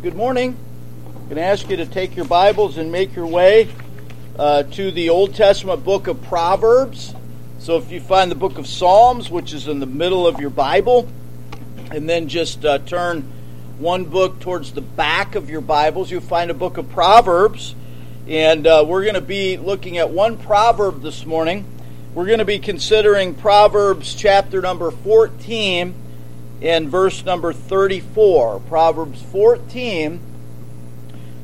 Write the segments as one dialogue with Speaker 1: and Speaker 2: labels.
Speaker 1: Good morning. I'm going to ask you to take your Bibles and make your way uh, to the Old Testament book of Proverbs. So if you find the book of Psalms, which is in the middle of your Bible, and then just uh, turn one book towards the back of your Bibles, you'll find a book of Proverbs. And uh, we're going to be looking at one proverb this morning. We're going to be considering Proverbs chapter number 14 in verse number 34. Proverbs 14,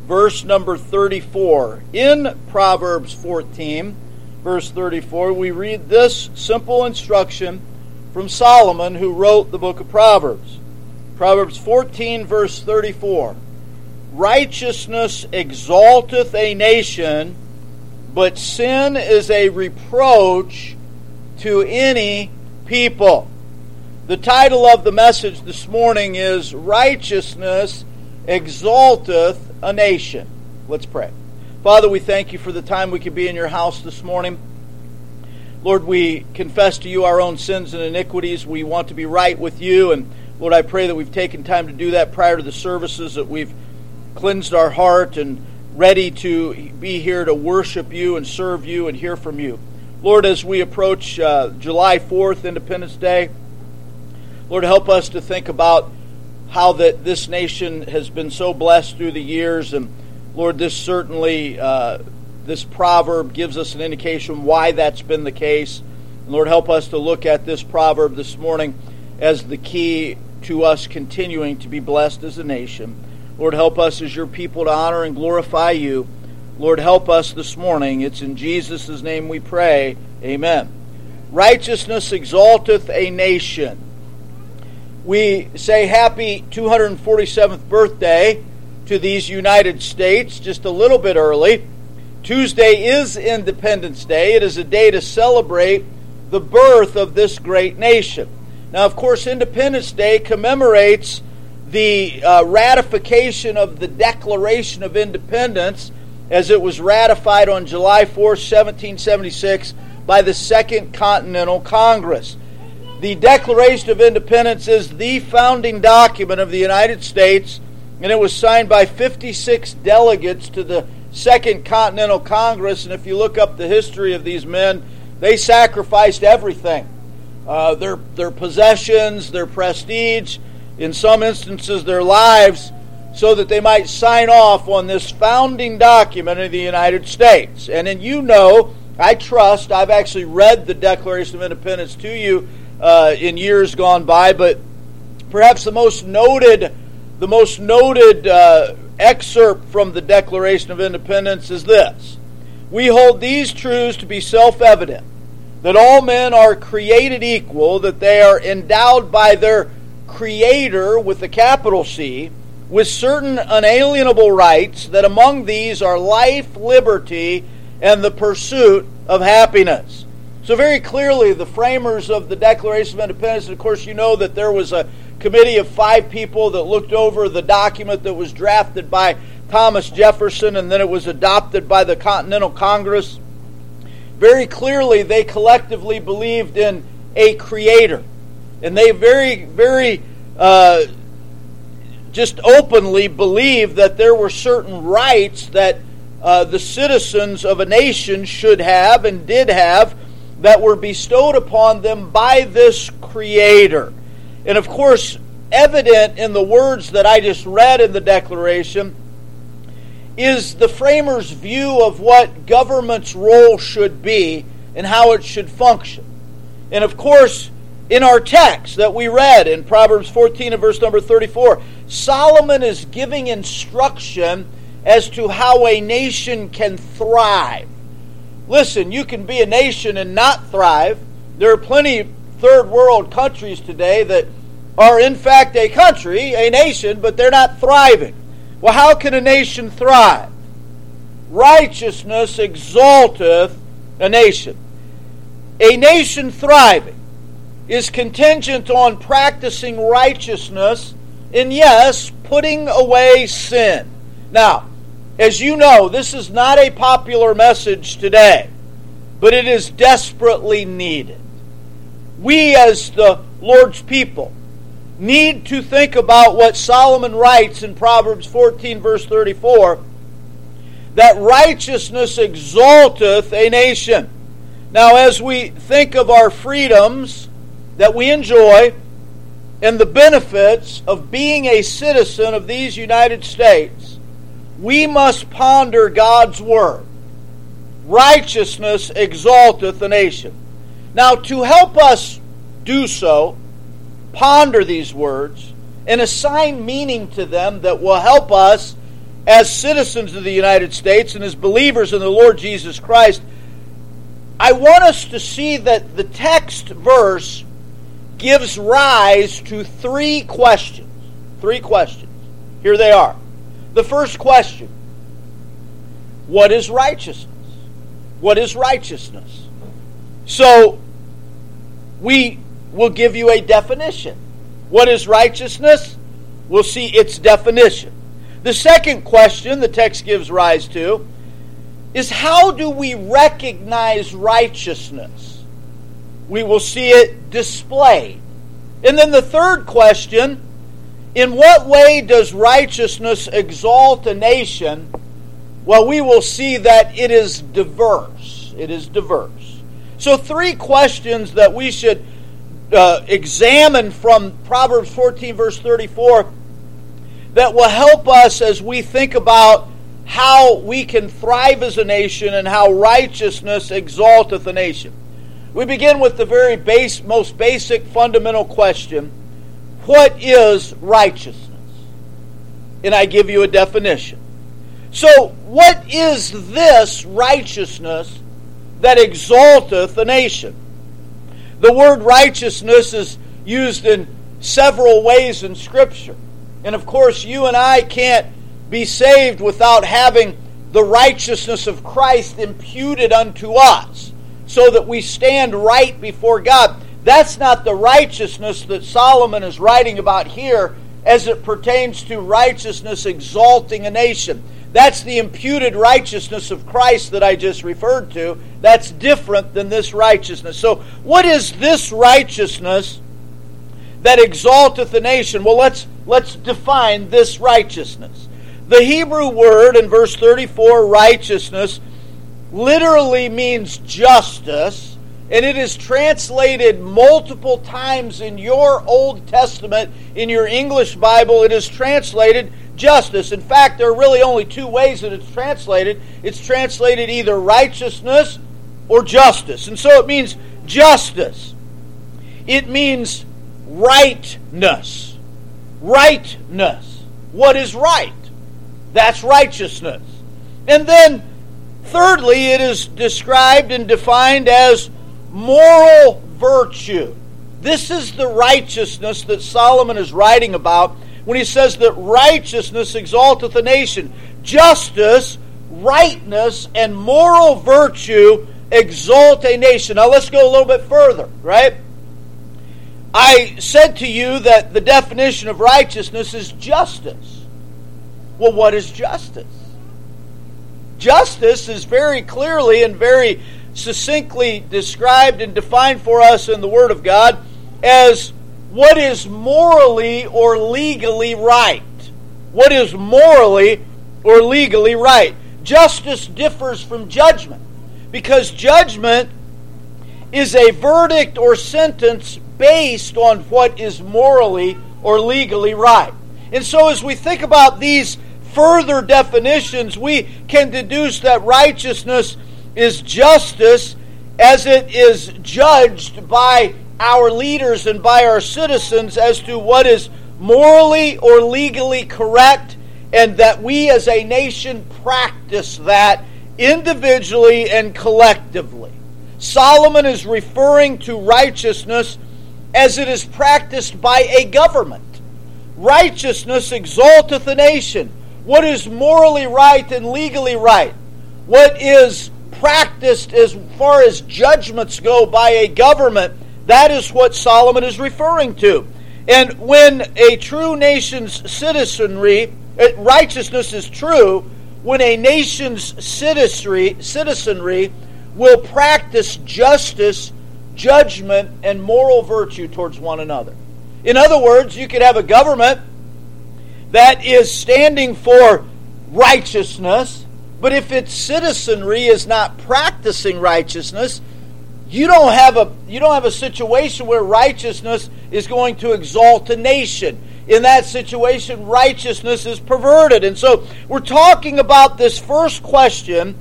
Speaker 1: verse number 34. In Proverbs 14, verse 34, we read this simple instruction from Solomon, who wrote the book of Proverbs. Proverbs 14, verse 34. Righteousness exalteth a nation, but sin is a reproach to any people. The title of the message this morning is Righteousness Exalteth a Nation. Let's pray. Father, we thank you for the time we could be in your house this morning. Lord, we confess to you our own sins and iniquities. We want to be right with you. And Lord, I pray that we've taken time to do that prior to the services, that we've cleansed our heart and ready to be here to worship you and serve you and hear from you. Lord, as we approach uh, July 4th, Independence Day, Lord, help us to think about how that this nation has been so blessed through the years, and Lord, this certainly uh, this proverb gives us an indication why that's been the case. And Lord, help us to look at this proverb this morning as the key to us continuing to be blessed as a nation. Lord, help us as your people to honor and glorify you. Lord, help us this morning. It's in Jesus' name we pray. Amen. Righteousness exalteth a nation we say happy 247th birthday to these United States just a little bit early. Tuesday is Independence Day. It is a day to celebrate the birth of this great nation. Now, of course, Independence Day commemorates the uh, ratification of the Declaration of Independence as it was ratified on July 4, 1776, by the Second Continental Congress. The Declaration of Independence is the founding document of the United States, and it was signed by 56 delegates to the Second Continental Congress. And if you look up the history of these men, they sacrificed everything uh, their, their possessions, their prestige, in some instances, their lives so that they might sign off on this founding document of the United States. And then you know, I trust, I've actually read the Declaration of Independence to you uh, in years gone by, but perhaps the most noted, the most noted uh, excerpt from the Declaration of Independence is this: We hold these truths to be self-evident that all men are created equal, that they are endowed by their Creator with a capital C with certain unalienable rights, that among these are life, liberty, and the pursuit of happiness. So, very clearly, the framers of the Declaration of Independence, of course, you know that there was a committee of five people that looked over the document that was drafted by Thomas Jefferson and then it was adopted by the Continental Congress. Very clearly, they collectively believed in a creator. And they very, very uh, just openly believed that there were certain rights that uh, the citizens of a nation should have and did have that were bestowed upon them by this Creator. And of course, evident in the words that I just read in the Declaration is the framers' view of what government's role should be and how it should function. And of course, in our text that we read in Proverbs 14 and verse number 34, Solomon is giving instruction as to how a nation can thrive. Listen, you can be a nation and not thrive. There are plenty third world countries today that are in fact a country, a nation, but they're not thriving. Well, how can a nation thrive? Righteousness exalteth a nation. A nation thriving is contingent on practicing righteousness and, yes, putting away sin. Now, as you know, this is not a popular message today, but it is desperately needed. We, as the Lord's people, need to think about what Solomon writes in Proverbs 14, verse 34 that righteousness exalteth a nation. Now, as we think of our freedoms that we enjoy and the benefits of being a citizen of these United States, we must ponder God's Word. Righteousness exalteth a nation. Now, to help us do so, ponder these words and assign meaning to them that will help us as citizens of the United States and as believers in the Lord Jesus Christ. I want us to see that the text verse gives rise to three questions. Three questions. Here they are. The first question What is righteousness? What is righteousness? So, we will give you a definition. What is righteousness? We'll see its definition. The second question the text gives rise to is how do we recognize righteousness? We will see it displayed. And then the third question in what way does righteousness exalt a nation? Well, we will see that it is diverse. It is diverse. So, three questions that we should uh, examine from Proverbs 14, verse 34, that will help us as we think about how we can thrive as a nation and how righteousness exalteth a nation. We begin with the very base, most basic fundamental question What is righteousness? And I give you a definition. So, what is this righteousness that exalteth a nation? The word righteousness is used in several ways in Scripture. And of course, you and I can't be saved without having the righteousness of Christ imputed unto us so that we stand right before God. That's not the righteousness that Solomon is writing about here as it pertains to righteousness exalting a nation. That's the imputed righteousness of Christ that I just referred to. That's different than this righteousness. So, what is this righteousness that exalteth the nation? Well, let's let's define this righteousness. The Hebrew word in verse 34, righteousness, literally means justice, and it is translated multiple times in your Old Testament, in your English Bible, it is translated justice. In fact, there are really only two ways that it's translated. It's translated either righteousness or justice. And so it means justice. It means rightness. Rightness. What is right? That's righteousness. And then, thirdly, it is described and defined as moral virtue. This is the righteousness that Solomon is writing about when he says that righteousness exalteth a nation, justice, rightness, and moral virtue exalt a nation. Now let's go a little bit further, right? I said to you that the definition of righteousness is justice. Well, what is justice? Justice is very clearly and very succinctly described and defined for us in the Word of God as what is morally or legally right. What is morally or legally right. Justice differs from judgment because judgment is a verdict or sentence based on what is morally or legally right. And so, as we think about these further definitions, we can deduce that righteousness is justice as it is judged by our leaders and by our citizens as to what is morally or legally correct, and that we as a nation practice that individually and collectively. Solomon is referring to righteousness as it is practiced by a government. Righteousness exalteth a nation. What is morally right and legally right? What is practiced as far as judgments go by a government that is what Solomon is referring to. And when a true nation's citizenry, uh, righteousness is true, when a nation's citizenry, citizenry will practice justice, judgment, and moral virtue towards one another. In other words, you could have a government that is standing for righteousness, but if its citizenry is not practicing righteousness, you don't have a you don't have a situation where righteousness is going to exalt a nation. In that situation, righteousness is perverted. And so we're talking about this first question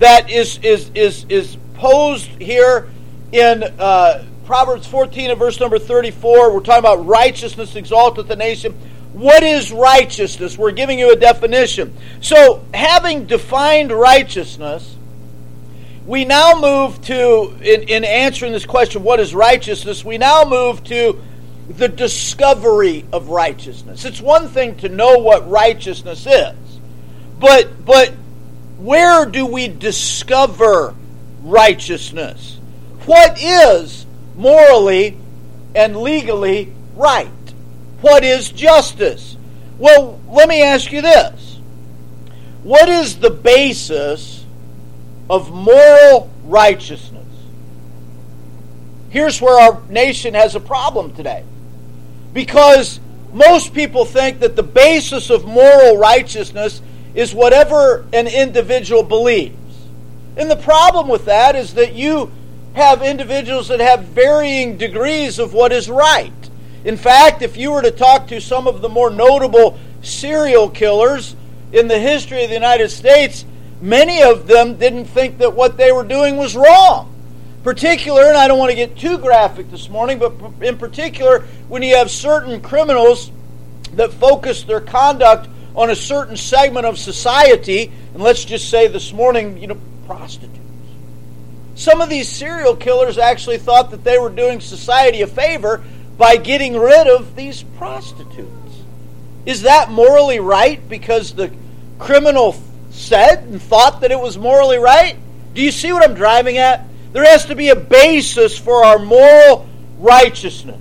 Speaker 1: that is is is is posed here in uh, Proverbs 14 and verse number 34. We're talking about righteousness exalteth the nation. What is righteousness? We're giving you a definition. So, having defined righteousness, we now move to, in, in answering this question, what is righteousness? We now move to the discovery of righteousness. It's one thing to know what righteousness is, but but where do we discover righteousness? What is morally and legally right? What is justice? Well, let me ask you this. What is the basis of moral righteousness? Here's where our nation has a problem today. Because most people think that the basis of moral righteousness is whatever an individual believes. And the problem with that is that you have individuals that have varying degrees of what is right. In fact, if you were to talk to some of the more notable serial killers in the history of the United States, many of them didn't think that what they were doing was wrong. Particular, and I don't want to get too graphic this morning, but in particular, when you have certain criminals that focus their conduct on a certain segment of society, and let's just say this morning, you know, prostitutes. Some of these serial killers actually thought that they were doing society a favor by getting rid of these prostitutes. Is that morally right because the criminal said and thought that it was morally right? Do you see what I'm driving at? There has to be a basis for our moral righteousness.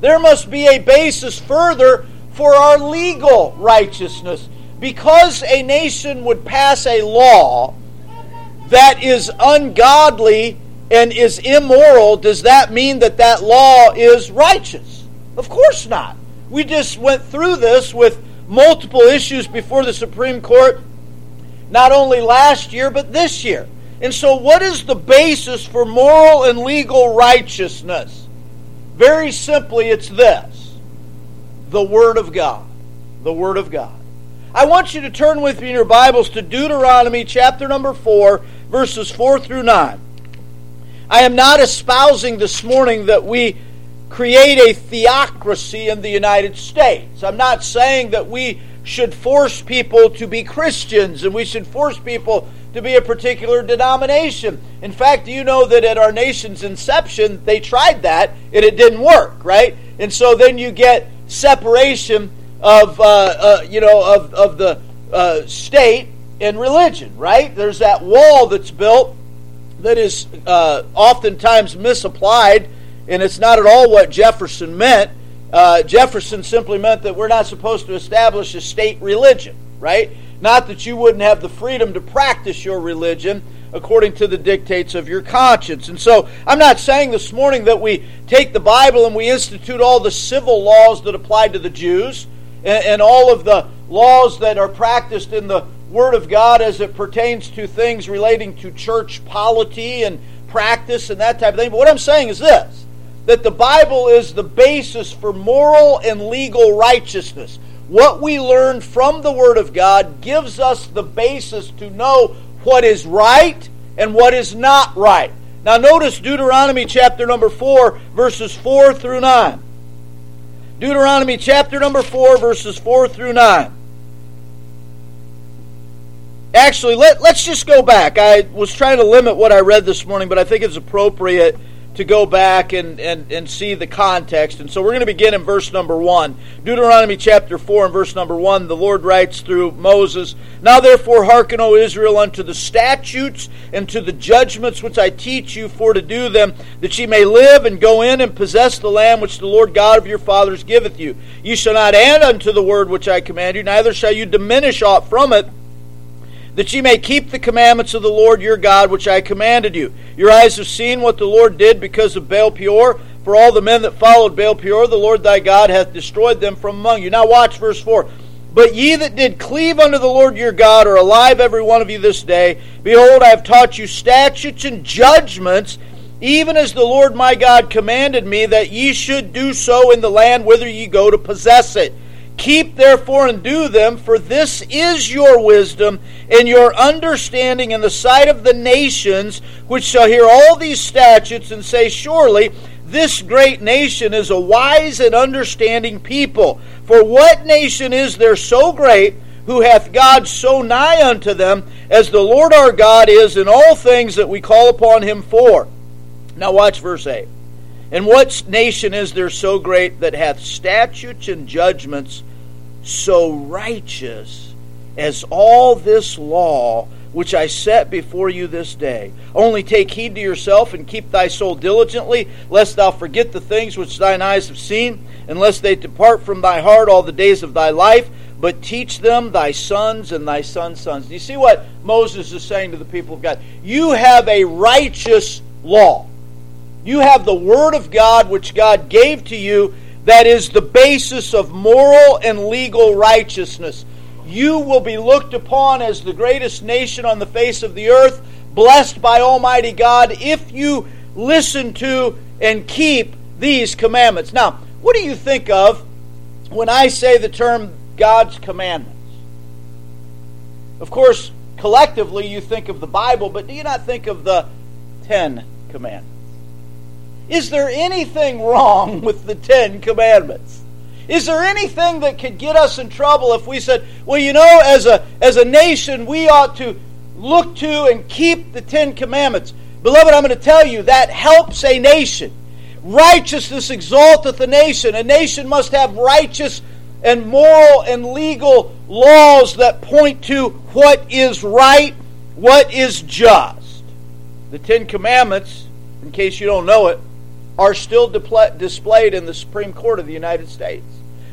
Speaker 1: There must be a basis further for our legal righteousness. Because a nation would pass a law that is ungodly and is immoral, does that mean that that law is righteous? Of course not. We just went through this with multiple issues before the Supreme Court, not only last year, but this year. And so, what is the basis for moral and legal righteousness? Very simply, it's this the Word of God. The Word of God. I want you to turn with me in your Bibles to Deuteronomy chapter number 4, verses 4 through 9. I am not espousing this morning that we create a theocracy in the United States. I'm not saying that we should force people to be Christians and we should force people to be a particular denomination. In fact, you know that at our nation's inception, they tried that and it didn't work, right? And so then you get separation of, uh, uh, you know, of, of the uh, state and religion, right? There's that wall that's built that is uh, oftentimes misapplied, and it's not at all what Jefferson meant. Uh, Jefferson simply meant that we're not supposed to establish a state religion, right? Not that you wouldn't have the freedom to practice your religion according to the dictates of your conscience. And so I'm not saying this morning that we take the Bible and we institute all the civil laws that apply to the Jews and, and all of the laws that are practiced in the Word of God as it pertains to things relating to church polity and practice and that type of thing. But what I'm saying is this that the Bible is the basis for moral and legal righteousness. What we learn from the Word of God gives us the basis to know what is right and what is not right. Now, notice Deuteronomy chapter number 4, verses 4 through 9. Deuteronomy chapter number 4, verses 4 through 9. Actually, let, let's just go back. I was trying to limit what I read this morning, but I think it's appropriate to go back and, and, and see the context. And so we're going to begin in verse number 1. Deuteronomy chapter 4 and verse number 1, the Lord writes through Moses Now therefore hearken, O Israel, unto the statutes and to the judgments which I teach you for to do them, that ye may live and go in and possess the land which the Lord God of your fathers giveth you. Ye shall not add unto the word which I command you, neither shall you diminish aught from it that ye may keep the commandments of the Lord your God, which I commanded you. Your eyes have seen what the Lord did because of Baal Peor, For all the men that followed Baal Peor, the Lord thy God hath destroyed them from among you. Now watch verse 4. But ye that did cleave unto the Lord your God are alive, every one of you this day. Behold, I have taught you statutes and judgments, even as the Lord my God commanded me, that ye should do so in the land whither ye go to possess it. Keep therefore and do them, for this is your wisdom and your understanding in the sight of the nations, which shall hear all these statutes and say, Surely this great nation is a wise and understanding people. For what nation is there so great who hath God so nigh unto them as the Lord our God is in all things that we call upon him for? Now watch verse 8. And what nation is there so great that hath statutes and judgments so righteous as all this law which I set before you this day. Only take heed to yourself and keep thy soul diligently, lest thou forget the things which thine eyes have seen, and lest they depart from thy heart all the days of thy life, but teach them thy sons and thy sons' sons. Do you see what Moses is saying to the people of God? You have a righteous law. You have the Word of God which God gave to you that is the basis of moral and legal righteousness. You will be looked upon as the greatest nation on the face of the earth, blessed by Almighty God, if you listen to and keep these commandments. Now, what do you think of when I say the term God's commandments? Of course, collectively you think of the Bible, but do you not think of the Ten Commandments? Is there anything wrong with the Ten Commandments? Is there anything that could get us in trouble if we said, well, you know, as a, as a nation, we ought to look to and keep the Ten Commandments? Beloved, I'm going to tell you that helps a nation. Righteousness exalteth a nation. A nation must have righteous and moral and legal laws that point to what is right, what is just. The Ten Commandments, in case you don't know it, are still displayed in the Supreme Court of the United States.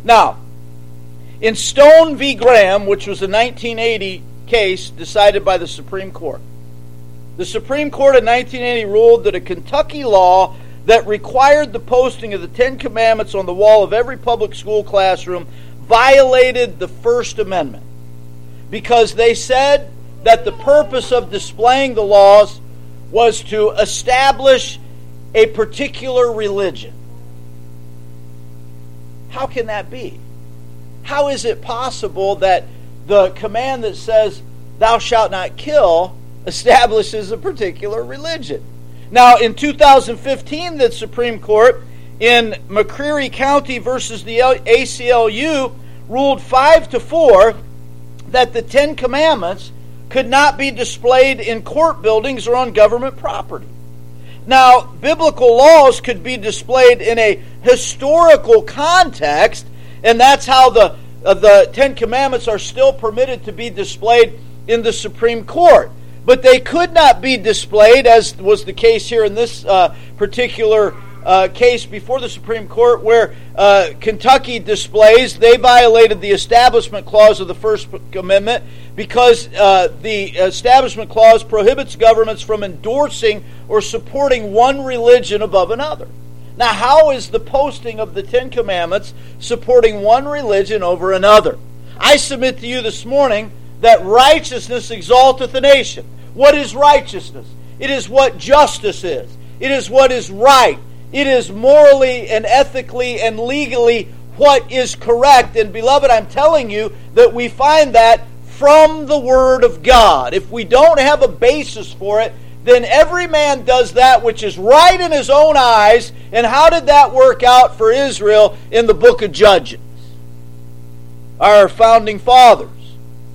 Speaker 1: Now, in Stone v. Graham, which was a 1980 case decided by the Supreme Court, the Supreme Court in 1980 ruled that a Kentucky law that required the posting of the Ten Commandments on the wall of every public school classroom violated the First Amendment because they said that the purpose of displaying the laws was to establish a particular religion. How can that be? How is it possible that the command that says, Thou shalt not kill, establishes a particular religion? Now, in 2015, the Supreme Court in McCreary County versus the ACLU ruled 5 to 4 that the Ten Commandments could not be displayed in court buildings or on government property. Now, biblical laws could be displayed in a historical context, and that's how the, uh, the Ten Commandments are still permitted to be displayed in the Supreme Court. But they could not be displayed, as was the case here in this uh, particular uh, case before the Supreme Court where uh, Kentucky displays, they violated the Establishment Clause of the First Amendment because uh, the Establishment Clause prohibits governments from endorsing or supporting one religion above another. Now, how is the posting of the Ten Commandments supporting one religion over another? I submit to you this morning that righteousness exalteth a nation. What is righteousness? It is what justice is. It is what is right. It is morally and ethically and legally what is correct. And beloved, I'm telling you that we find that from the Word of God. If we don't have a basis for it, then every man does that which is right in his own eyes. And how did that work out for Israel in the book of Judges? Our founding fathers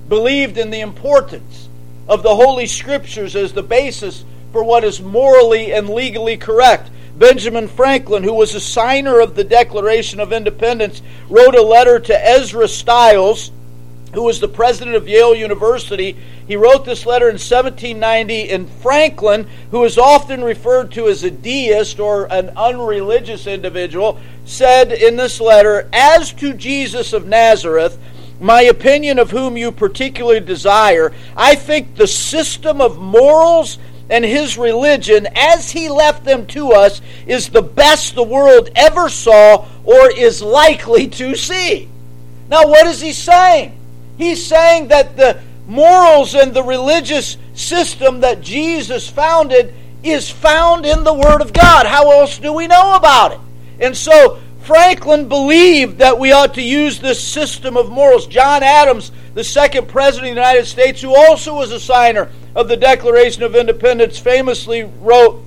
Speaker 1: believed in the importance of the Holy Scriptures as the basis for what is morally and legally correct. Benjamin Franklin, who was a signer of the Declaration of Independence, wrote a letter to Ezra Stiles, who was the president of Yale University. He wrote this letter in 1790, and Franklin, who is often referred to as a deist or an unreligious individual, said in this letter As to Jesus of Nazareth, my opinion of whom you particularly desire, I think the system of morals and his religion, as he left them to us, is the best the world ever saw or is likely to see. Now, what is he saying? He's saying that the morals and the religious system that Jesus founded is found in the Word of God. How else do we know about it? And so Franklin believed that we ought to use this system of morals. John Adams, the second president of the United States, who also was a signer of the Declaration of Independence, famously wrote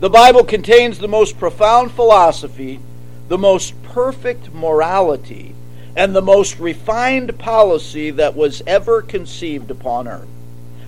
Speaker 1: The Bible contains the most profound philosophy, the most perfect morality, and the most refined policy that was ever conceived upon earth.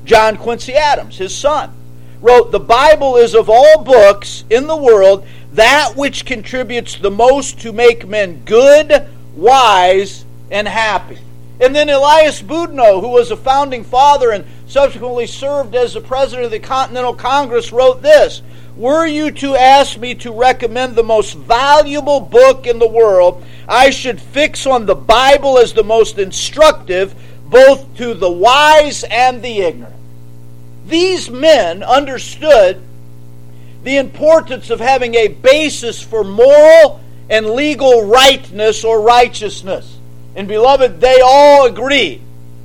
Speaker 1: John Quincy Adams, his son, wrote The Bible is of all books in the world that which contributes the most to make men good, wise, and happy. And then Elias Boudinot, who was a founding father and subsequently served as the president of the Continental Congress, wrote this Were you to ask me to recommend the most valuable book in the world, I should fix on the Bible as the most instructive, both to the wise and the ignorant. These men understood the importance of having a basis for moral and legal rightness or righteousness. And beloved, they all agree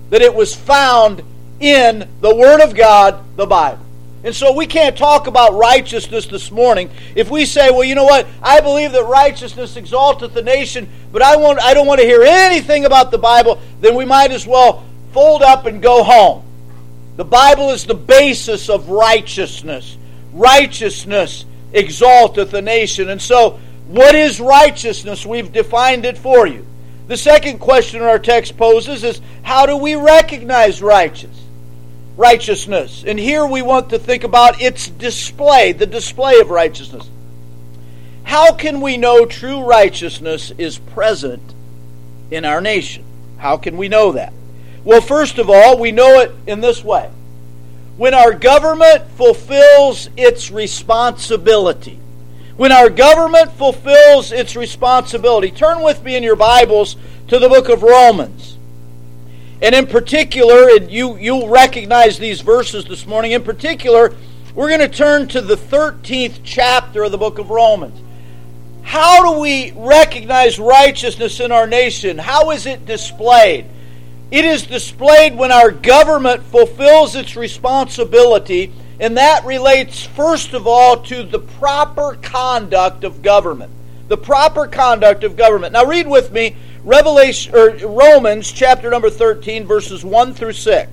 Speaker 1: that it was found in the Word of God, the Bible. And so we can't talk about righteousness this morning if we say, well, you know what? I believe that righteousness exalteth the nation, but I, won't, I don't want to hear anything about the Bible, then we might as well fold up and go home. The Bible is the basis of righteousness righteousness exalteth a nation. And so, what is righteousness? We've defined it for you. The second question our text poses is how do we recognize righteous? Righteousness. And here we want to think about its display, the display of righteousness. How can we know true righteousness is present in our nation? How can we know that? Well, first of all, we know it in this way when our government fulfills its responsibility. When our government fulfills its responsibility. Turn with me in your Bibles to the book of Romans. And in particular, and you, you'll recognize these verses this morning, in particular, we're going to turn to the 13th chapter of the book of Romans. How do we recognize righteousness in our nation? How is it displayed? It is displayed when our government fulfills its responsibility, and that relates first of all to the proper conduct of government. The proper conduct of government. Now read with me Revelation or Romans chapter number 13 verses 1 through 6.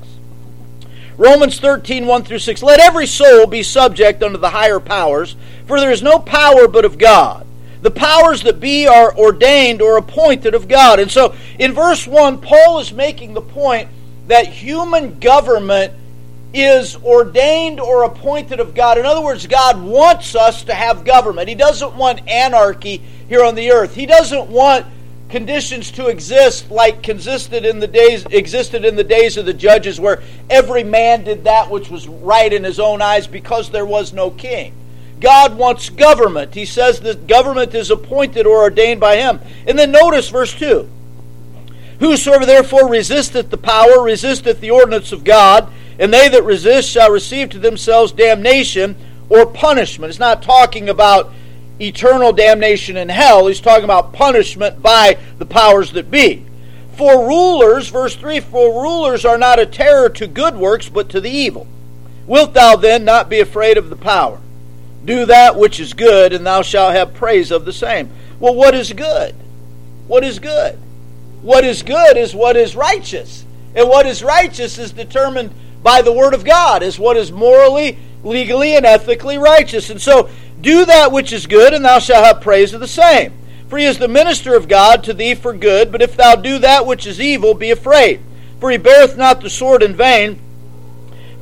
Speaker 1: Romans 13, 1 through 6. Let every soul be subject unto the higher powers, for there is no power but of God the powers that be are ordained or appointed of God. And so in verse 1, Paul is making the point that human government is ordained or appointed of God. In other words, God wants us to have government. He doesn't want anarchy here on the earth. He doesn't want conditions to exist like consisted in the days existed in the days of the judges where every man did that which was right in his own eyes because there was no king. God wants government. He says that government is appointed or ordained by him. And then notice verse 2. Whosoever therefore resisteth the power resisteth the ordinance of God, and they that resist shall receive to themselves damnation or punishment. It's not talking about eternal damnation in hell, he's talking about punishment by the powers that be. For rulers, verse 3 For rulers are not a terror to good works, but to the evil. Wilt thou then not be afraid of the power? Do that which is good, and thou shalt have praise of the same. Well, what is good? What is good? What is good is what is righteous. And what is righteous is determined by the Word of God, as what is morally, legally, and ethically righteous. And so, do that which is good, and thou shalt have praise of the same. For he is the minister of God to thee for good, but if thou do that which is evil, be afraid. For he beareth not the sword in vain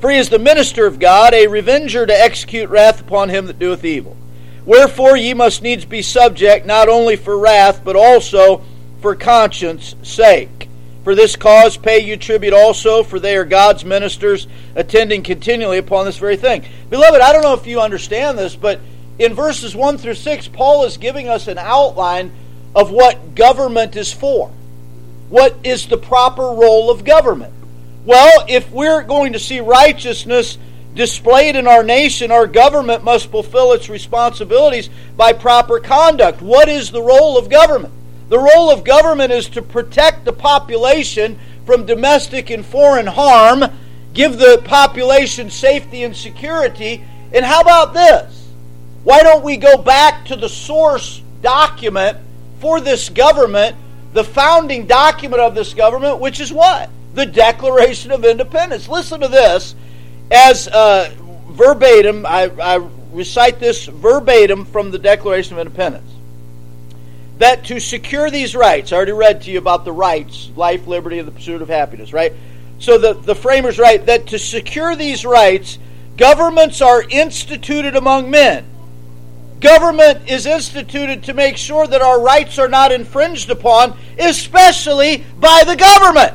Speaker 1: for he is the minister of God, a revenger to execute wrath upon him that doeth evil. Wherefore ye must needs be subject, not only for wrath, but also for conscience sake. For this cause pay you tribute also, for they are God's ministers, attending continually upon this very thing. Beloved, I don't know if you understand this, but in verses 1 through 6, Paul is giving us an outline of what government is for. What is the proper role of government? Well, if we're going to see righteousness displayed in our nation, our government must fulfill its responsibilities by proper conduct. What is the role of government? The role of government is to protect the population from domestic and foreign harm, give the population safety and security. And how about this? Why don't we go back to the source document for this government, the founding document of this government, which is what? The Declaration of Independence. Listen to this as uh, verbatim, I, I recite this verbatim from the Declaration of Independence. That to secure these rights, I already read to you about the rights, life, liberty, and the pursuit of happiness, right? So the, the framers write that to secure these rights, governments are instituted among men. Government is instituted to make sure that our rights are not infringed upon, especially by the government.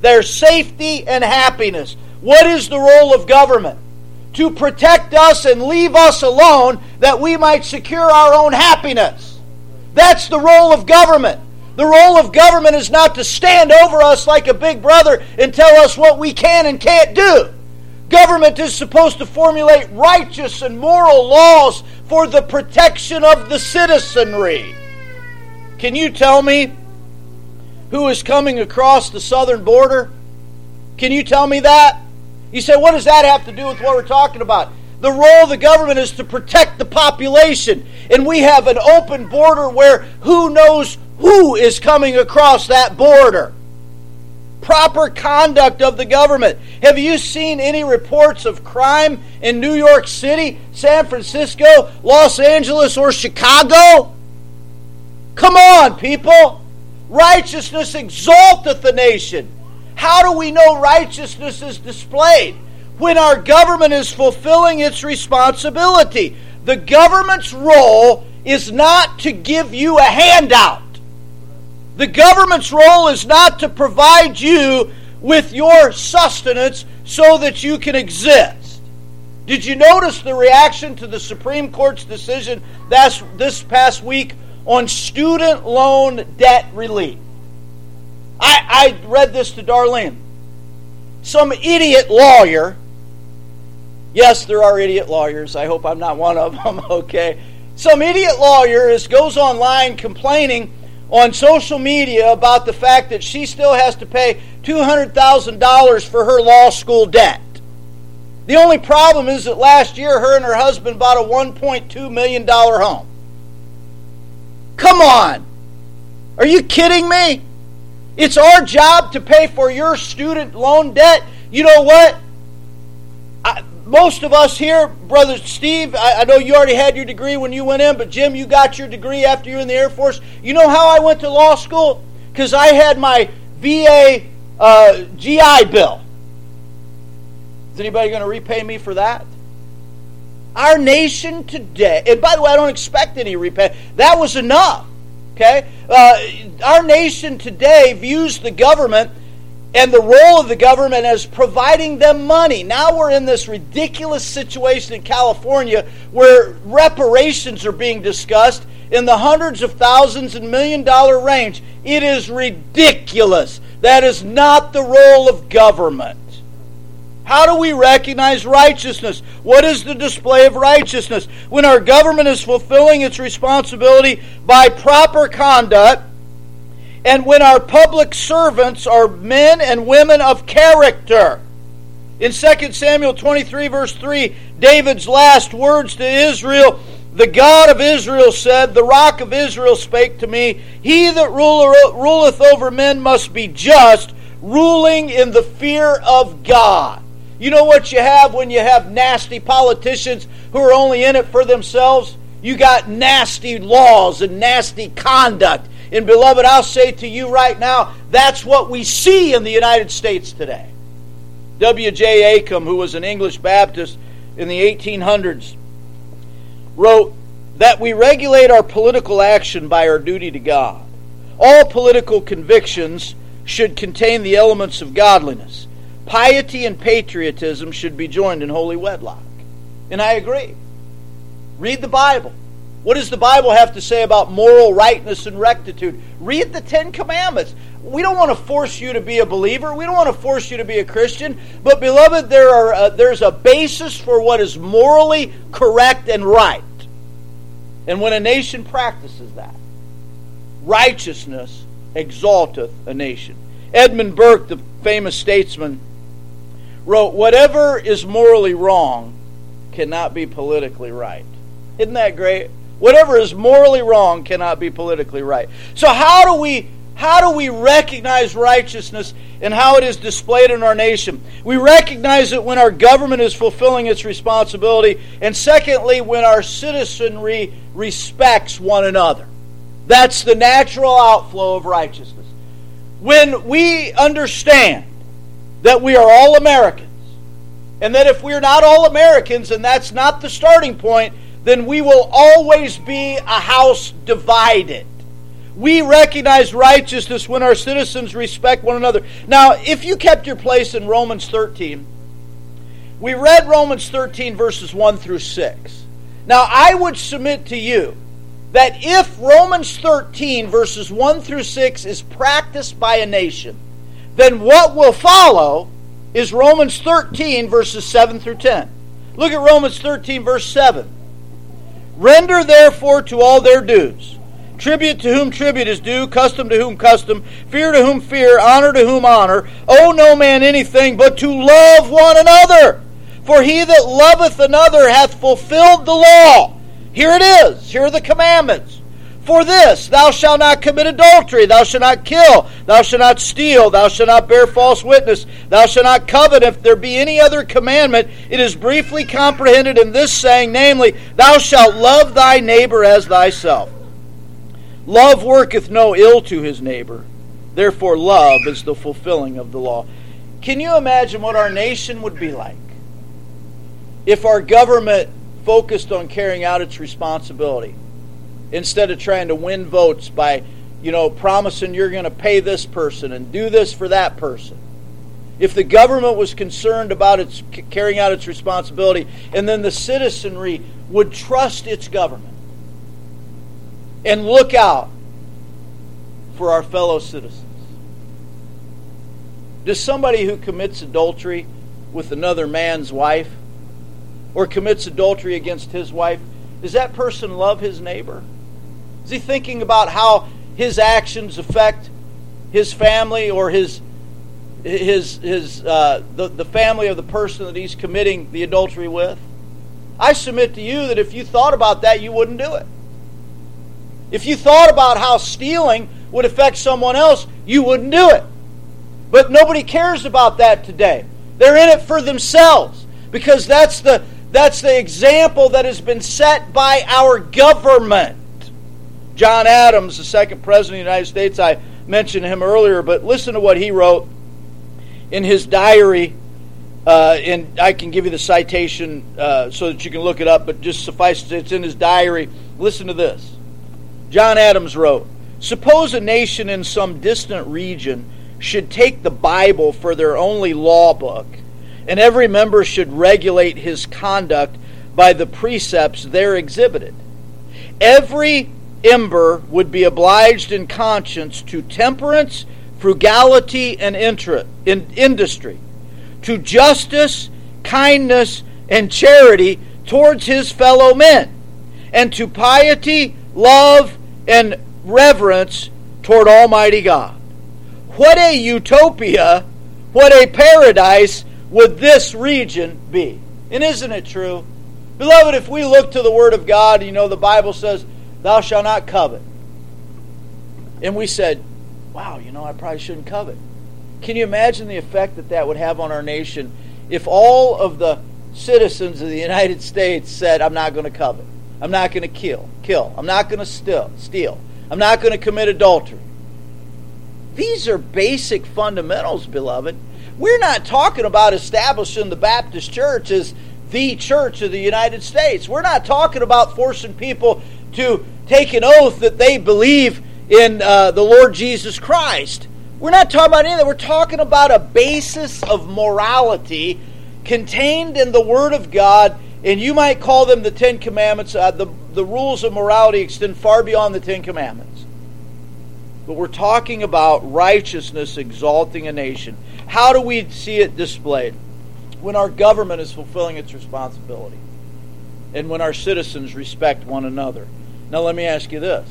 Speaker 1: their safety and happiness. What is the role of government? To protect us and leave us alone that we might secure our own happiness. That's the role of government. The role of government is not to stand over us like a big brother and tell us what we can and can't do. Government is supposed to formulate righteous and moral laws for the protection of the citizenry. Can you tell me who is coming across the southern border? Can you tell me that? You say, what does that have to do with what we're talking about? The role of the government is to protect the population. And we have an open border where who knows who is coming across that border. Proper conduct of the government. Have you seen any reports of crime in New York City, San Francisco, Los Angeles, or Chicago? Come on, people. Righteousness exalteth the nation. How do we know righteousness is displayed? When our government is fulfilling its responsibility. The government's role is not to give you a handout. The government's role is not to provide you with your sustenance so that you can exist. Did you notice the reaction to the Supreme Court's decision this past week on student loan debt relief. I, I read this to Darlene. Some idiot lawyer, yes, there are idiot lawyers. I hope I'm not one of them, okay? Some idiot lawyer is, goes online complaining on social media about the fact that she still has to pay $200,000 for her law school debt. The only problem is that last year her and her husband bought a $1.2 million home. Come on. Are you kidding me? It's our job to pay for your student loan debt. You know what? I, most of us here, Brother Steve, I, I, know you already had your degree when you went in, but Jim, you got your degree after you were in the Air Force. You know how I went to law school? Because I had my VA uh, GI Bill. Is anybody going to repay me for that? Our nation today, and by the way, I don't expect any repent. That was enough. Okay? Uh, our nation today views the government and the role of the government as providing them money. Now we're in this ridiculous situation in California where reparations are being discussed in the hundreds of thousands and million dollar range. It is ridiculous. That is not the role of government. How do we recognize righteousness? What is the display of righteousness? When our government is fulfilling its responsibility by proper conduct, and when our public servants are men and women of character. In 2 Samuel 23, verse 3, David's last words to Israel The God of Israel said, The rock of Israel spake to me, He that ruleth over men must be just, ruling in the fear of God. You know what you have when you have nasty politicians who are only in it for themselves? You got nasty laws and nasty conduct. And beloved, I'll say to you right now, that's what we see in the United States today. W.J. Acomb, who was an English Baptist, in the 1800s wrote that we regulate our political action by our duty to God. All political convictions should contain the elements of godliness. Piety and patriotism should be joined in holy wedlock. And I agree. Read the Bible. What does the Bible have to say about moral rightness and rectitude? Read the Ten Commandments. We don't want to force you to be a believer. We don't want to force you to be a Christian. But, beloved, there are, uh, there's a basis for what is morally correct and right. And when a nation practices that, righteousness exalteth a nation. Edmund Burke, the famous statesman, wrote, Whatever is morally wrong cannot be politically right. Isn't that great? Whatever is morally wrong cannot be politically right. So how do we how do we recognize righteousness and how it is displayed in our nation? We recognize it when our government is fulfilling its responsibility, and secondly, when our citizenry respects one another. That's the natural outflow of righteousness. When we understand that we are all Americans, and that if we're not all Americans and that's not the starting point, then we will always be a house divided. We recognize righteousness when our citizens respect one another. Now, if you kept your place in Romans 13, we read Romans 13, verses 1 through 6. Now, I would submit to you that if Romans 13, verses 1 through 6, is practiced by a nation, then what will follow is Romans 13, verses 7 through 10. Look at Romans 13, verse 7. Render therefore to all their dues tribute to whom tribute is due, custom to whom custom, fear to whom fear, honor to whom honor. Owe no man anything but to love one another. For he that loveth another hath fulfilled the law. Here it is. Here are the commandments. For this, thou shalt not commit adultery, thou shalt not kill, thou shalt not steal, thou shalt not bear false witness, thou shalt not covet. If there be any other commandment, it is briefly comprehended in this saying, namely, thou shalt love thy neighbor as thyself. Love worketh no ill to his neighbor. Therefore, love is the fulfilling of the law. Can you imagine what our nation would be like if our government focused on carrying out its responsibility? Instead of trying to win votes by, you know, promising you're going to pay this person and do this for that person. If the government was concerned about its carrying out its responsibility, and then the citizenry would trust its government and look out for our fellow citizens. Does somebody who commits adultery with another man's wife or commits adultery against his wife, does that person love his neighbor? Is he thinking about how his actions affect his family or his his his uh, the the family of the person that he's committing the adultery with? I submit to you that if you thought about that, you wouldn't do it. If you thought about how stealing would affect someone else, you wouldn't do it. But nobody cares about that today. They're in it for themselves because that's the that's the example that has been set by our government. John Adams, the second president of the United States, I mentioned him earlier, but listen to what he wrote in his diary. Uh, and I can give you the citation uh, so that you can look it up, but just suffice it's in his diary. Listen to this. John Adams wrote Suppose a nation in some distant region should take the Bible for their only law book, and every member should regulate his conduct by the precepts there exhibited. Every ember would be obliged in conscience to temperance, frugality, and in industry, to justice, kindness, and charity towards his fellow men, and to piety, love, and reverence toward Almighty God. What a utopia, what a paradise would this region be? And isn't it true? Beloved, if we look to the Word of God, you know, the Bible says, Thou shalt not covet. And we said, Wow, you know, I probably shouldn't covet. Can you imagine the effect that that would have on our nation if all of the citizens of the United States said, I'm not going to covet. I'm not going to kill, kill. I'm not going to steal, steal. I'm not going to commit adultery. These are basic fundamentals, beloved. We're not talking about establishing the Baptist church as the church of the United States. We're not talking about forcing people to take an oath that they believe in uh, the Lord Jesus Christ. We're not talking about any of that. We're talking about a basis of morality contained in the Word of God, and you might call them the Ten Commandments. Uh, the, the rules of morality extend far beyond the Ten Commandments. But we're talking about righteousness exalting a nation. How do we see it displayed? When our government is fulfilling its responsibility and when our citizens respect one another. Now, let me ask you this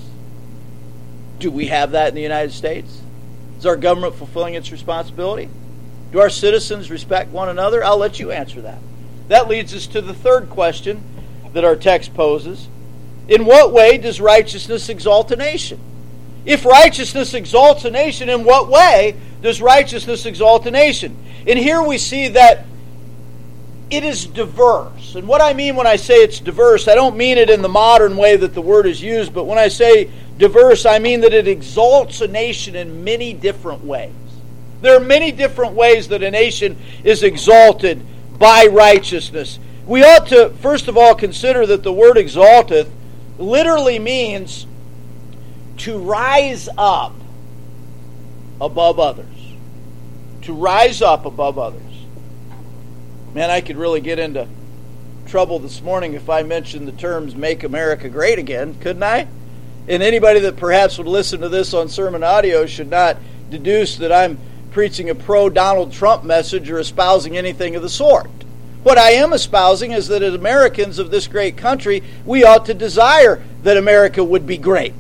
Speaker 1: Do we have that in the United States? Is our government fulfilling its responsibility? Do our citizens respect one another? I'll let you answer that. That leads us to the third question that our text poses In what way does righteousness exalt a nation? If righteousness exalts a nation, in what way does righteousness exalt a nation? And here we see that it is diverse. And what I mean when I say it's diverse, I don't mean it in the modern way that the word is used, but when I say diverse, I mean that it exalts a nation in many different ways. There are many different ways that a nation is exalted by righteousness. We ought to, first of all, consider that the word exalteth literally means to rise up above others. To rise up above others. Man, I could really get into trouble this morning if I mentioned the terms make America great again, couldn't I? And anybody that perhaps would listen to this on SermonAudio should not deduce that I'm preaching a pro Donald Trump message or espousing anything of the sort. What I am espousing is that as Americans of this great country, we ought to desire that America would be great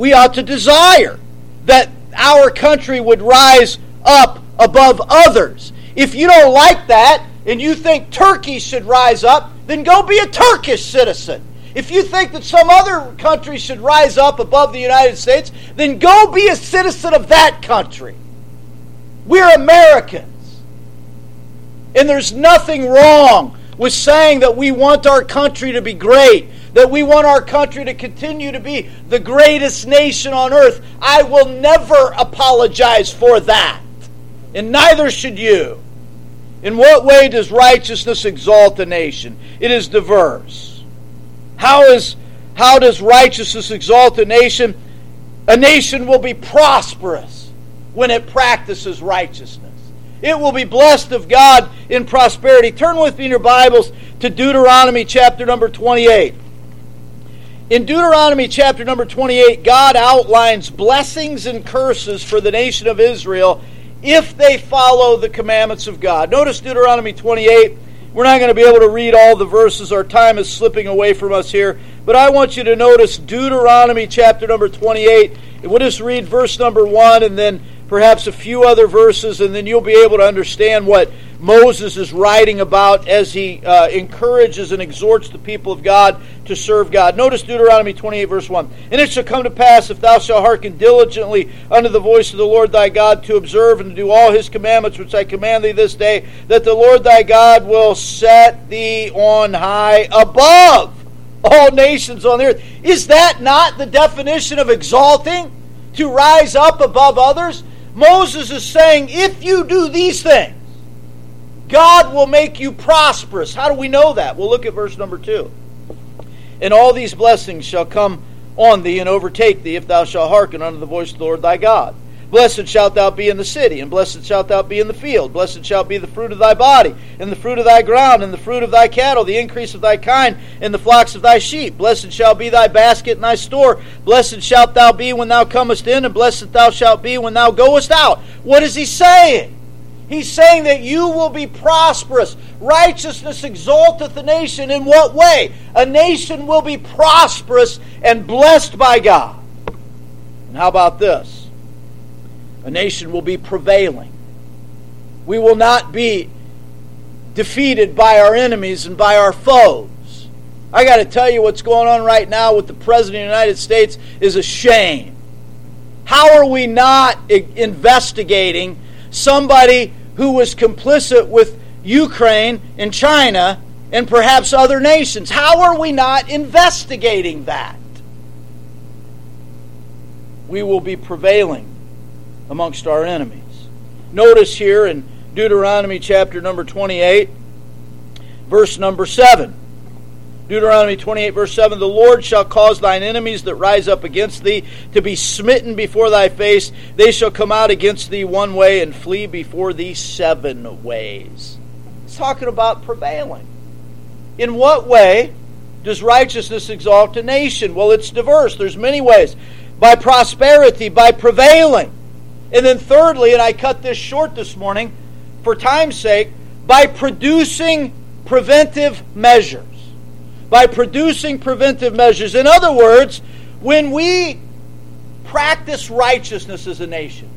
Speaker 1: we ought to desire that our country would rise up above others. If you don't like that and you think Turkey should rise up, then go be a Turkish citizen. If you think that some other country should rise up above the United States, then go be a citizen of that country. We're Americans. And there's nothing wrong with saying that we want our country to be great that we want our country to continue to be the greatest nation on earth. I will never apologize for that. And neither should you. In what way does righteousness exalt a nation? It is diverse. How is how does righteousness exalt a nation? A nation will be prosperous when it practices righteousness. It will be blessed of God in prosperity. Turn with me in your Bibles to Deuteronomy chapter number 28. In Deuteronomy chapter number 28, God outlines blessings and curses for the nation of Israel if they follow the commandments of God. Notice Deuteronomy 28. We're not going to be able to read all the verses. Our time is slipping away from us here. But I want you to notice Deuteronomy chapter number 28. We'll just read verse number 1 and then perhaps a few other verses, and then you'll be able to understand what Moses is writing about as he uh, encourages and exhorts the people of God to serve God. Notice Deuteronomy 28, verse 1. And it shall come to pass, if thou shalt hearken diligently unto the voice of the Lord thy God, to observe and to do all his commandments which I command thee this day, that the Lord thy God will set thee on high above all nations on the earth. Is that not the definition of exalting? To rise up above others? Moses is saying, if you do these things, God will make you prosperous. How do we know that? We'll look at verse number 2. And all these blessings shall come on thee and overtake thee if thou shalt hearken unto the voice of the Lord thy God. Blessed shalt thou be in the city, and blessed shalt thou be in the field. Blessed shall be the fruit of thy body, and the fruit of thy ground, and the fruit of thy cattle, the increase of thy kind, and the flocks of thy sheep. Blessed shall be thy basket and thy store. Blessed shalt thou be when thou comest in, and blessed thou shalt be when thou goest out. What is he saying? He's saying that you will be prosperous. Righteousness exalteth a nation. In what way? A nation will be prosperous and blessed by God. And how about this? A nation will be prevailing. We will not be defeated by our enemies and by our foes. I got to tell you what's going on right now with the President of the United States is a shame. How are we not investigating somebody who was complicit with Ukraine and China and perhaps other nations? How are we not investigating that? We will be prevailing amongst our enemies. Notice here in Deuteronomy chapter number 28, verse number 7. Deuteronomy 28, verse 7 The Lord shall cause thine enemies that rise up against thee to be smitten before thy face. They shall come out against thee one way and flee before thee seven ways. It's talking about prevailing. In what way does righteousness exalt a nation? Well, it's diverse. There's many ways. By prosperity, by prevailing. And then thirdly, and I cut this short this morning for time's sake, by producing preventive measures by producing preventive measures. In other words, when we practice righteousness as a nation,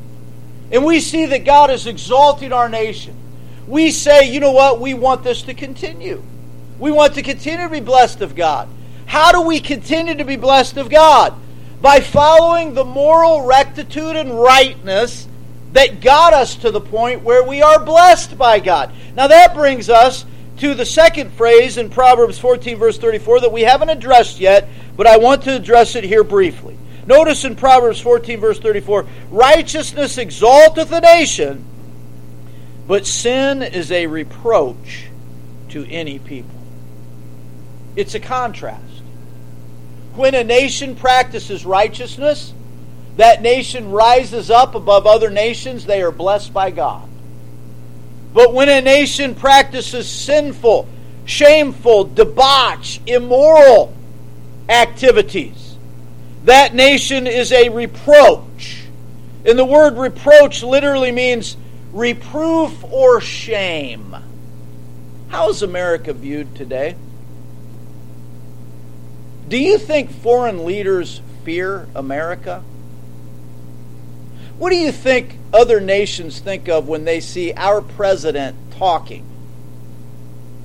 Speaker 1: and we see that God is exalting our nation, we say, you know what, we want this to continue. We want to continue to be blessed of God. How do we continue to be blessed of God? By following the moral rectitude and rightness that got us to the point where we are blessed by God. Now that brings us to the second phrase in Proverbs 14, verse 34, that we haven't addressed yet, but I want to address it here briefly. Notice in Proverbs 14, verse 34 Righteousness exalteth a nation, but sin is a reproach to any people. It's a contrast. When a nation practices righteousness, that nation rises up above other nations, they are blessed by God. But when a nation practices sinful, shameful, debauch, immoral activities, that nation is a reproach. And the word reproach literally means reproof or shame. How is America viewed today? Do you think foreign leaders fear America? What do you think other nations think of when they see our president talking?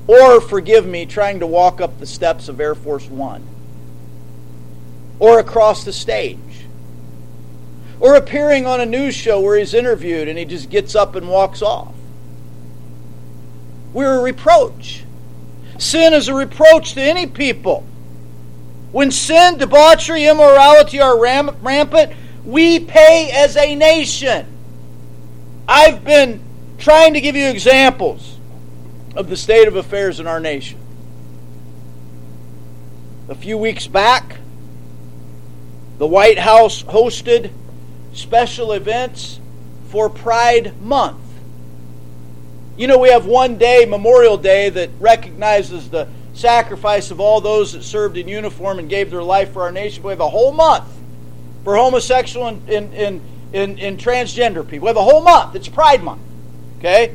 Speaker 1: Or, forgive me, trying to walk up the steps of Air Force One? Or across the stage? Or appearing on a news show where he's interviewed and he just gets up and walks off? We're a reproach. Sin is a reproach to any people. When sin, debauchery, immorality are rampant, we pay as a nation. I've been trying to give you examples of the state of affairs in our nation. A few weeks back, the White House hosted special events for Pride Month. You know, we have one day, Memorial Day, that recognizes the sacrifice of all those that served in uniform and gave their life for our nation. We have a whole month for homosexual and, and, and, and, and transgender people. We have a whole month. It's Pride Month. Okay?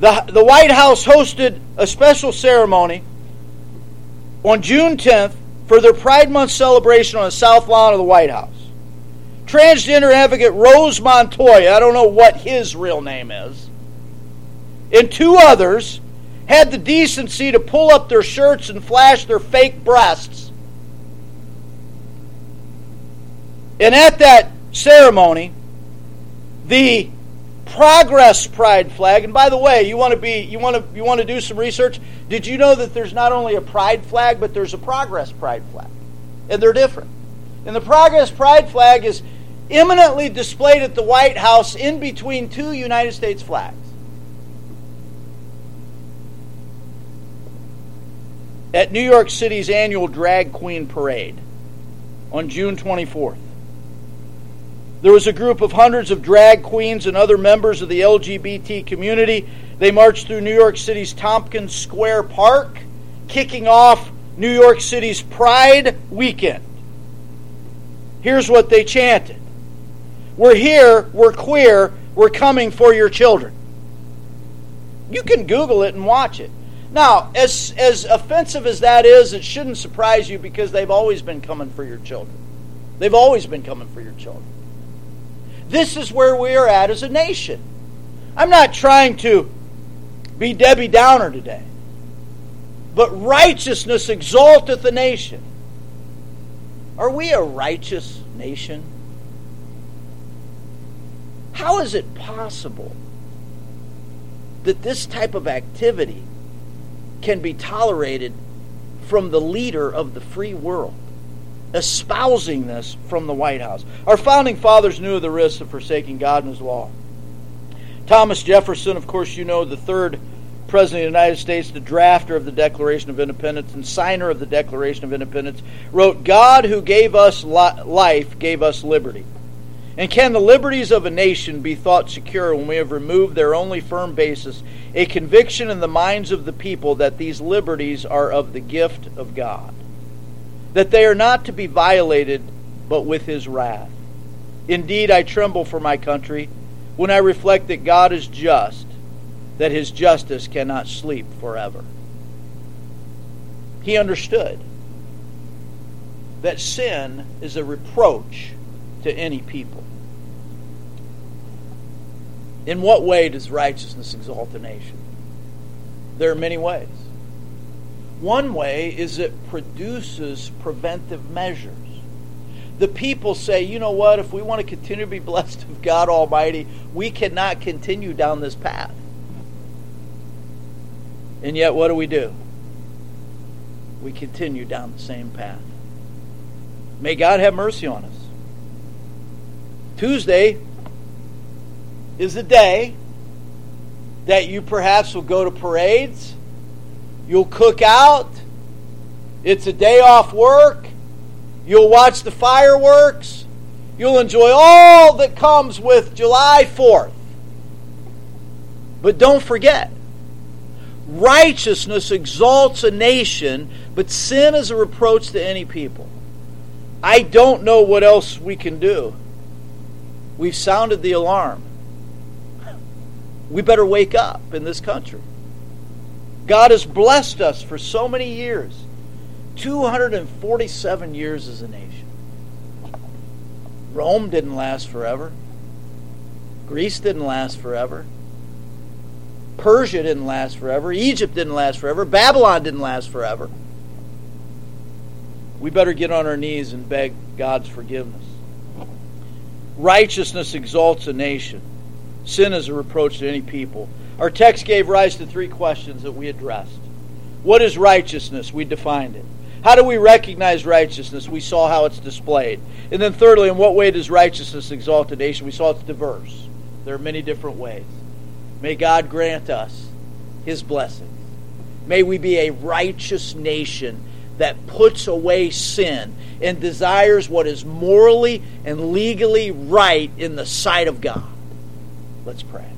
Speaker 1: The, the White House hosted a special ceremony on June 10th for their Pride Month celebration on the south lawn of the White House. Transgender advocate Rose Montoya, I don't know what his real name is, and two others had the decency to pull up their shirts and flash their fake breasts And at that ceremony, the Progress Pride flag, and by the way, you want to be you want to you want to do some research. Did you know that there's not only a Pride flag, but there's a Progress Pride flag, and they're different. And the Progress Pride flag is imminently displayed at the White House in between two United States flags. At New York City's annual Drag Queen Parade on June 24th. There was a group of hundreds of drag queens and other members of the LGBT community. They marched through New York City's Tompkins Square Park, kicking off New York City's Pride weekend. Here's what they chanted We're here, we're queer, we're coming for your children. You can Google it and watch it. Now, as, as offensive as that is, it shouldn't surprise you because they've always been coming for your children. They've always been coming for your children. This is where we are at as a nation. I'm not trying to be Debbie Downer today, but righteousness exalteth a nation. Are we a righteous nation? How is it possible that this type of activity can be tolerated from the leader of the free world? espousing this from the White House. Our founding fathers knew the risks of forsaking God and His law. Thomas Jefferson, of course, you know, the third President of the United States, the drafter of the Declaration of Independence and signer of the Declaration of Independence, wrote, God who gave us life gave us liberty. And can the liberties of a nation be thought secure when we have removed their only firm basis, a conviction in the minds of the people that these liberties are of the gift of God? That they are not to be violated, but with his wrath. Indeed, I tremble for my country when I reflect that God is just, that his justice cannot sleep forever. He understood that sin is a reproach to any people. In what way does righteousness exalt a nation? There are many ways. One way is it produces preventive measures. The people say, you know what, if we want to continue to be blessed of God Almighty, we cannot continue down this path. And yet, what do we do? We continue down the same path. May God have mercy on us. Tuesday is a day that you perhaps will go to parades, you'll cook out, it's a day off work, you'll watch the fireworks, you'll enjoy all that comes with July 4th. But don't forget, righteousness exalts a nation, but sin is a reproach to any people. I don't know what else we can do. We've sounded the alarm. We better wake up in this country. God has blessed us for so many years 247 years as a nation. Rome didn't last forever, Greece didn't last forever. Persia didn't last forever. Egypt didn't last forever. Babylon didn't last forever. We better get on our knees and beg God's forgiveness. Righteousness exalts a nation. Sin is a reproach to any people. Our text gave rise to three questions that we addressed. What is righteousness? We defined it. How do we recognize righteousness? We saw how it's displayed. And then, thirdly, in what way does righteousness exalt a nation? We saw it's diverse. There are many different ways. May God grant us His blessings. May we be a righteous nation that puts away sin and desires what is morally and legally right in the sight of God. Let's pray.